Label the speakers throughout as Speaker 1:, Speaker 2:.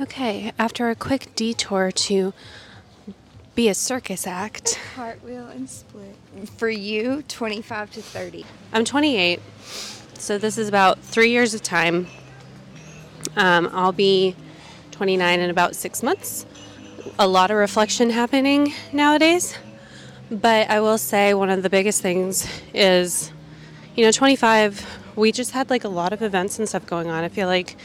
Speaker 1: Okay, after a quick detour to be a circus act.
Speaker 2: Cartwheel and split. For you, 25 to 30.
Speaker 1: I'm 28, so this is about three years of time. Um, I'll be 29 in about six months. A lot of reflection happening nowadays, but I will say one of the biggest things is, you know, 25, we just had like a lot of events and stuff going on. I feel like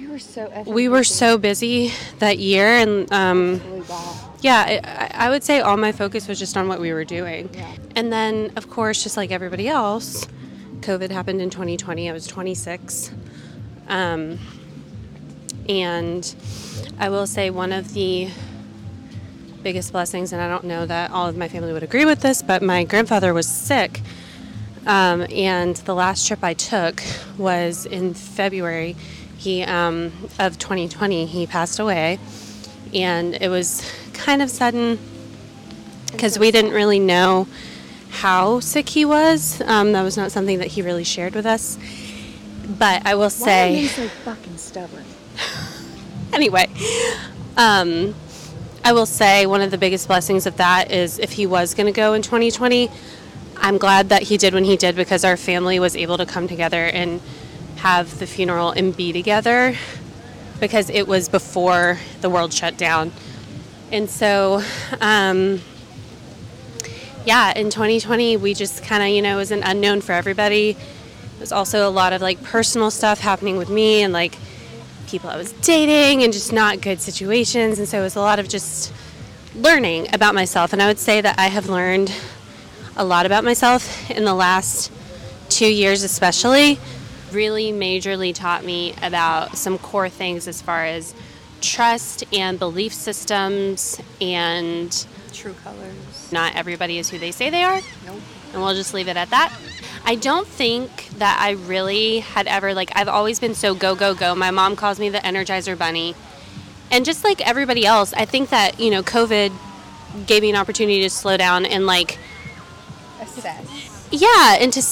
Speaker 2: we were so
Speaker 1: we were so busy that year, and um, yeah, I, I, would say all my focus was just on what we were doing. Yeah. And then, of course, just like everybody else, COVID happened in 2020. I was 26. Um, and I will say one of the biggest blessings, and I don't know that all of my family would agree with this, but my grandfather was sick. Um, and the last trip I took was in February he um, of 2020. He passed away, and it was kind of sudden because we didn't really know how sick he was. Um, that was not something that he really shared with us. But I will say,
Speaker 2: Why are so fucking stubborn?
Speaker 1: anyway, um, I will say one of the biggest blessings of that is if he was going to go in 2020, I'm glad that he did when he did because our family was able to come together and have the funeral and be together because it was before the world shut down. And so, um, yeah, in 2020, we just kind of, you know, it was an unknown for everybody. It was also a lot of like personal stuff happening with me and like people I was dating and just not good situations. And so it was a lot of just learning about myself. And I would say that I have learned a lot about myself in the last two years, especially really majorly taught me about some core things as far as trust and belief systems and
Speaker 2: true colors.
Speaker 1: Not everybody is who they say they are.
Speaker 2: Nope.
Speaker 1: And we'll just leave it at that. I don't think that I really had ever like I've always been so go go go. My mom calls me the Energizer Bunny. And just like everybody else, I think that, you know, COVID gave me an opportunity to slow down and like
Speaker 2: assess.
Speaker 1: Yeah, and to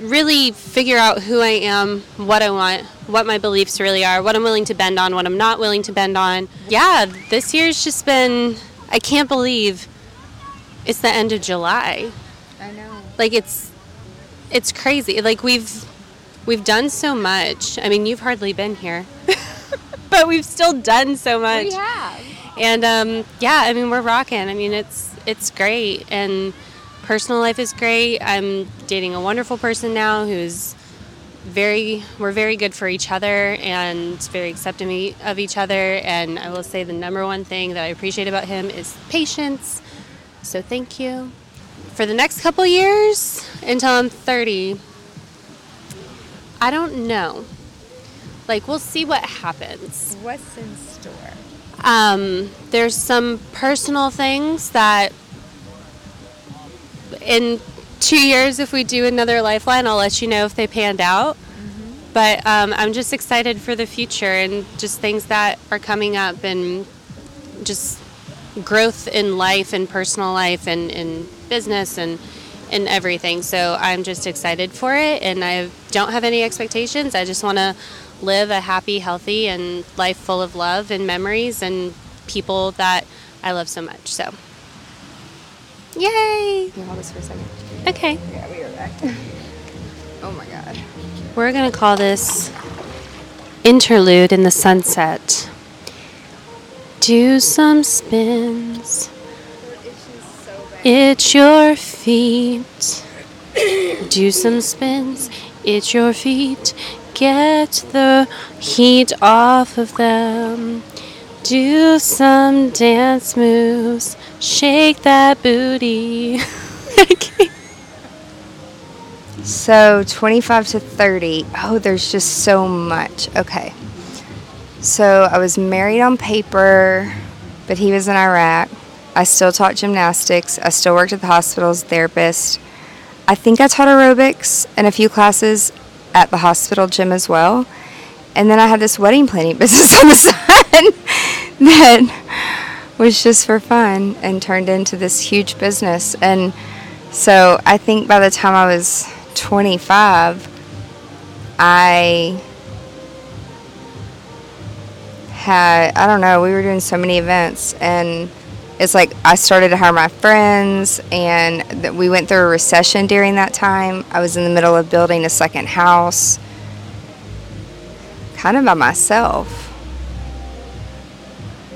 Speaker 1: really figure out who I am, what I want, what my beliefs really are, what I'm willing to bend on, what I'm not willing to bend on. Yeah, this year's just been, I can't believe it's the end of July.
Speaker 2: I know.
Speaker 1: Like it's, it's crazy. Like we've, we've done so much. I mean, you've hardly been here, but we've still done so much.
Speaker 2: We have.
Speaker 1: And um, yeah, I mean, we're rocking. I mean, it's, it's great. And, personal life is great. I'm dating a wonderful person now who's very we're very good for each other and very accepting of each other and I will say the number one thing that I appreciate about him is patience. So thank you. For the next couple years until I'm 30, I don't know. Like we'll see what happens.
Speaker 2: What's in store?
Speaker 1: Um, there's some personal things that in two years, if we do another Lifeline, I'll let you know if they panned out. Mm-hmm. But um, I'm just excited for the future and just things that are coming up and just growth in life and personal life and in business and and everything. So I'm just excited for it and I don't have any expectations. I just want to live a happy, healthy and life full of love and memories and people that I love so much. So Yay!
Speaker 2: Can you hold this for a second?
Speaker 1: Okay.
Speaker 2: Yeah, we are back. oh my god.
Speaker 1: We're gonna call this interlude in the sunset. Do some spins.
Speaker 2: So
Speaker 1: It's your feet. Do some spins. It's your feet. Get the heat off of them. Do some dance moves. Shake that booty.
Speaker 2: So 25 to 30. Oh, there's just so much. Okay. So I was married on paper, but he was in Iraq. I still taught gymnastics. I still worked at the hospital as a therapist. I think I taught aerobics and a few classes at the hospital gym as well. And then I had this wedding planning business on the side that was just for fun and turned into this huge business. And so I think by the time I was 25, I had, I don't know, we were doing so many events and it's like I started to hire my friends and we went through a recession during that time. I was in the middle of building a second house kind of by myself.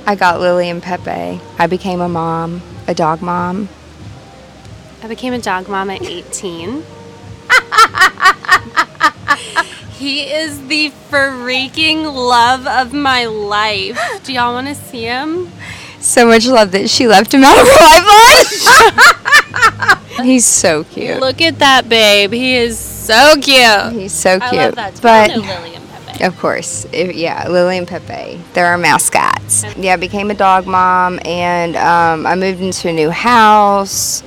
Speaker 2: I got Lily and Pepe. I became a mom, a dog mom.
Speaker 1: I became a dog mom at 18. he is the freaking love of my life. Do y'all want to see him?
Speaker 2: So much love that she left him out of her life. He's so cute.
Speaker 1: Look at that babe. He is so cute.
Speaker 2: He's so cute.
Speaker 1: I love that.
Speaker 2: But
Speaker 1: Lily and Pepe.
Speaker 2: Of course, if, yeah, Lily and Pepe. They're our mascots. Yeah, I became a dog mom, and um, I moved into a new house,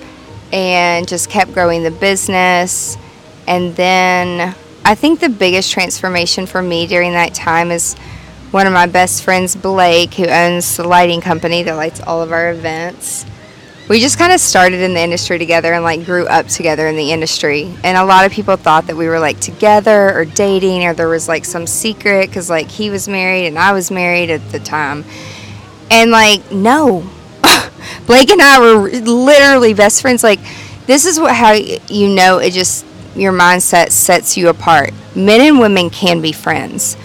Speaker 2: and just kept growing the business. And then I think the biggest transformation for me during that time is one of my best friends, Blake, who owns the lighting company that lights all of our events. We just kind of started in the industry together and like grew up together in the industry. And a lot of people thought that we were like together or dating or there was like some secret because like he was married and I was married at the time. And like, no. Blake and I were literally best friends. Like, this is what how you know it just your mindset sets you apart. Men and women can be friends.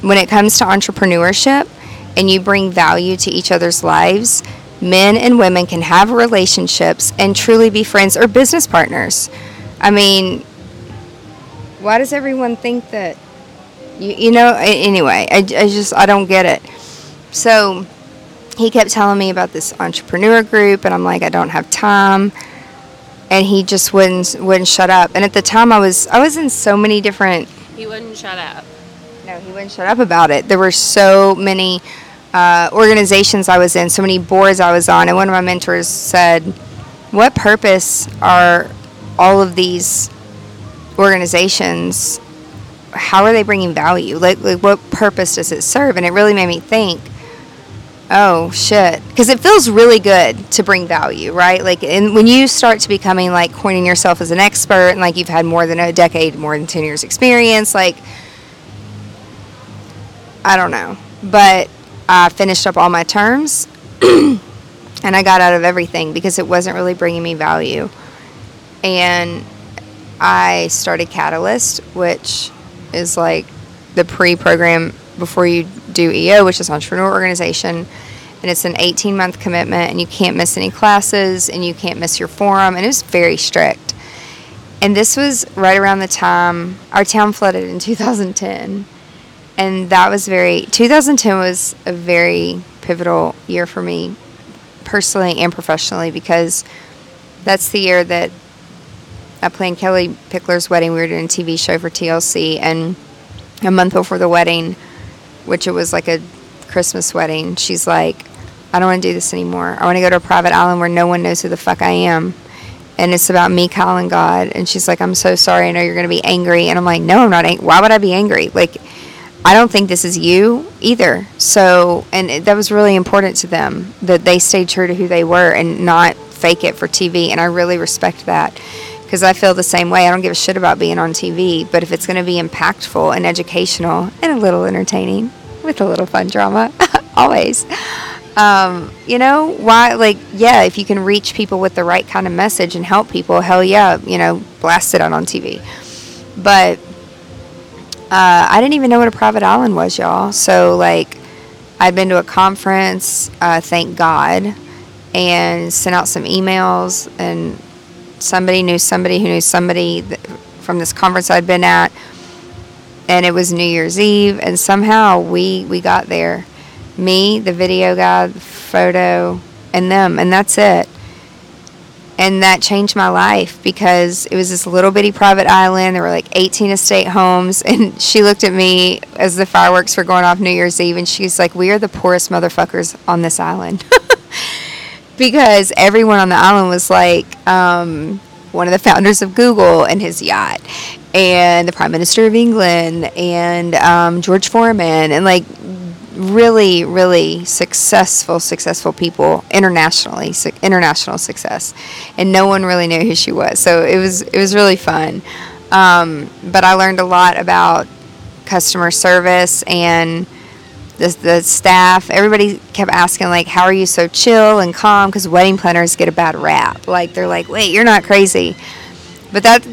Speaker 2: When it comes to entrepreneurship and you bring value to each other's lives, men and women can have relationships and truly be friends or business partners. I mean, why does everyone think that you, you know anyway I, I just i don't get it so he kept telling me about this entrepreneur group and i'm like i don't have time and he just wouldn't wouldn't shut up. And at the time, I was I was in so many different.
Speaker 1: He wouldn't shut up.
Speaker 2: No, he wouldn't shut up about it. There were so many uh, organizations I was in, so many boards I was on, and one of my mentors said, "What purpose are all of these organizations? How are they bringing value? Like, like what purpose does it serve?" And it really made me think Oh shit! Because it feels really good to bring value, right? Like, and when you start to becoming like coining yourself as an expert, and like you've had more than a decade, more than ten years experience, like I don't know, but I finished up all my terms, and I got out of everything because it wasn't really bringing me value, and I started Catalyst, which is like the pre-program before you do EO, which is Entrepreneur Organization. And it's an 18 month commitment, and you can't miss any classes, and you can't miss your forum, and it was very strict. And this was right around the time our town flooded in 2010. And that was very, 2010 was a very pivotal year for me, personally and professionally, because that's the year that I planned Kellie Pickler's wedding. We were doing a TV show for TLC, and a month before the wedding, which it was like a Christmas wedding, she's like, I don't want to do this anymore. I want to go to a private island where no one knows who the fuck I am. And it's about me calling God. And she's like, I'm so sorry. I know you're going to be angry. And I'm like, no, I'm not angry. Why would I be angry? Like, I don't think this is you either. So, and it, that was really important to them that they stayed true to who they were and not fake it for TV. And I really respect that because I feel the same way. I don't give a shit about being on TV, but if it's going to be impactful and educational and a little entertaining with a little fun drama, always. Um, you know, why, like, yeah, if you can reach people with the right kind of message and help people, hell yeah, you know, blast it out on TV. But uh, I didn't even know what a private island was, y'all. So, like, I'd been to a conference, uh, thank God, and sent out some emails and somebody knew somebody who knew somebody from this conference I'd been at and it was New Year's Eve and somehow we we got there me the video guy the photo and them and that's it and that changed my life because it was this little bitty private island. There were like 18 estate homes. And she looked at me as the fireworks were going off New Year's Eve. And she's like we are the poorest motherfuckers on this island. Because everyone on the island was like um, one of the founders of Google and his yacht, and the Prime Minister of England, and um, George Foreman, and like really, really successful, successful people internationally, su- international success, and no one really knew who she was. So it was it was really fun. Um, but I learned a lot about customer service and the, the staff, everybody kept asking, like, how are you so chill and calm? Because wedding planners get a bad rap. Like, they're like, wait, you're not crazy. But that,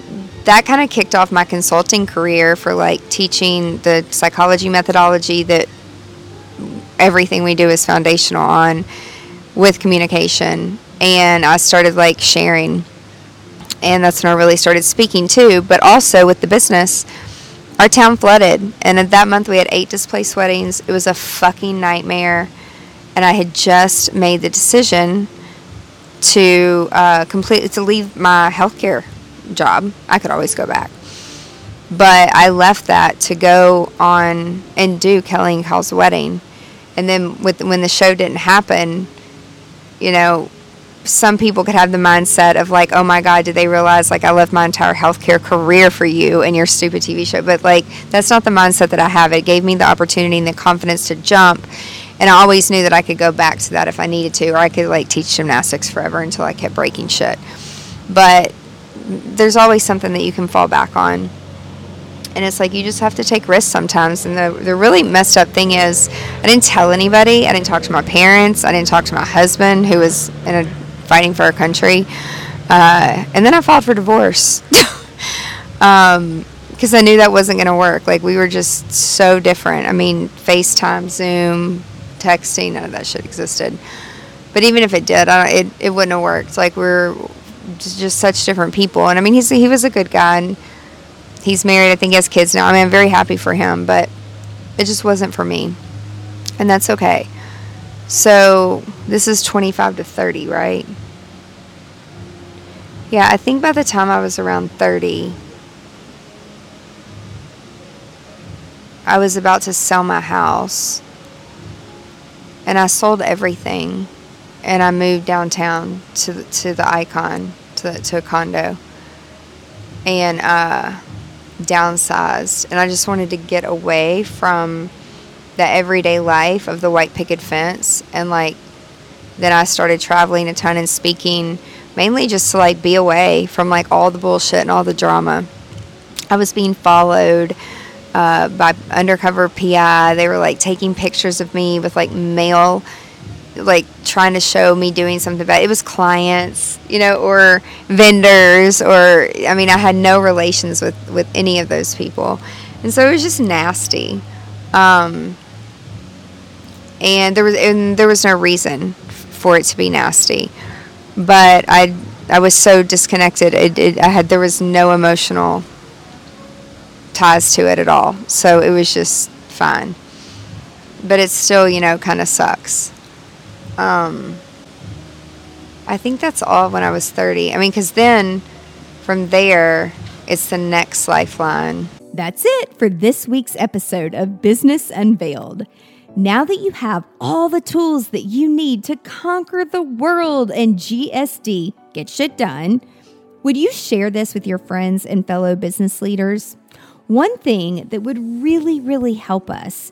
Speaker 2: that kind of kicked off my consulting career for like teaching the psychology methodology that everything we do is foundational on with communication. And I started like sharing. And that's when I really started speaking too, but also with the business our town flooded, and at that month we had eight displaced weddings. It was a fucking nightmare, and I had just made the decision to uh, complete to leave my healthcare job. I could always go back, but I left that to go on and do Kelly and Kyle's wedding, and then with when the show didn't happen, you know, some people could have the mindset of like, oh my God, did they realize like I left my entire healthcare career for you and your stupid TV show? But like, that's not the mindset that I have. It gave me the opportunity and the confidence to jump. And I always knew that I could go back to that if I needed to, or I could like teach gymnastics forever until I kept breaking shit. But there's always something that you can fall back on. And it's like you just have to take risks sometimes. And the, the really messed up thing is, I didn't tell anybody. I didn't talk to my parents. I didn't talk to my husband, who was in a fighting for our country. Uh, and then I filed for divorce because um, I knew that wasn't going to work. Like we were just so different. I mean, FaceTime, Zoom, texting, none of that shit existed. But even if it did, it it wouldn't have worked. Like we're just, such different people. And I mean, he's he was a good guy, and he's married. I think he has kids now. I mean, I'm very happy for him, but it just wasn't for me, and that's okay. So this is 25 to 30, right? Yeah, I think by the time I was around 30, I was about to sell my house. And I sold everything. And I moved downtown to the, to the icon, to, to a condo. And uh, downsized. And I just wanted to get away from the everyday life of the white picket fence and like then I started traveling a ton and speaking mainly just to like be away from like all the bullshit and all the drama. I was being followed uh, by undercover PI. They were like taking pictures of me with like mail, like trying to show me doing something bad. It was clients, you know, or vendors, or I mean, I had no relations with with any of those people, and so it was just nasty. Um, and there was and there was no reason for it to be nasty but I I was so disconnected. It, it, I had there was no emotional ties to it at all, so it was just fine. But it still, you know, kind of sucks. Um, I think that's all when I was 30. I mean, because then from there, it's the next lifeline.
Speaker 3: That's it for this week's episode of Business Unveiled. Now that you have all the tools that you need to conquer the world and GSD, get shit done, would you share this with your friends and fellow business leaders? One thing that would really, really help us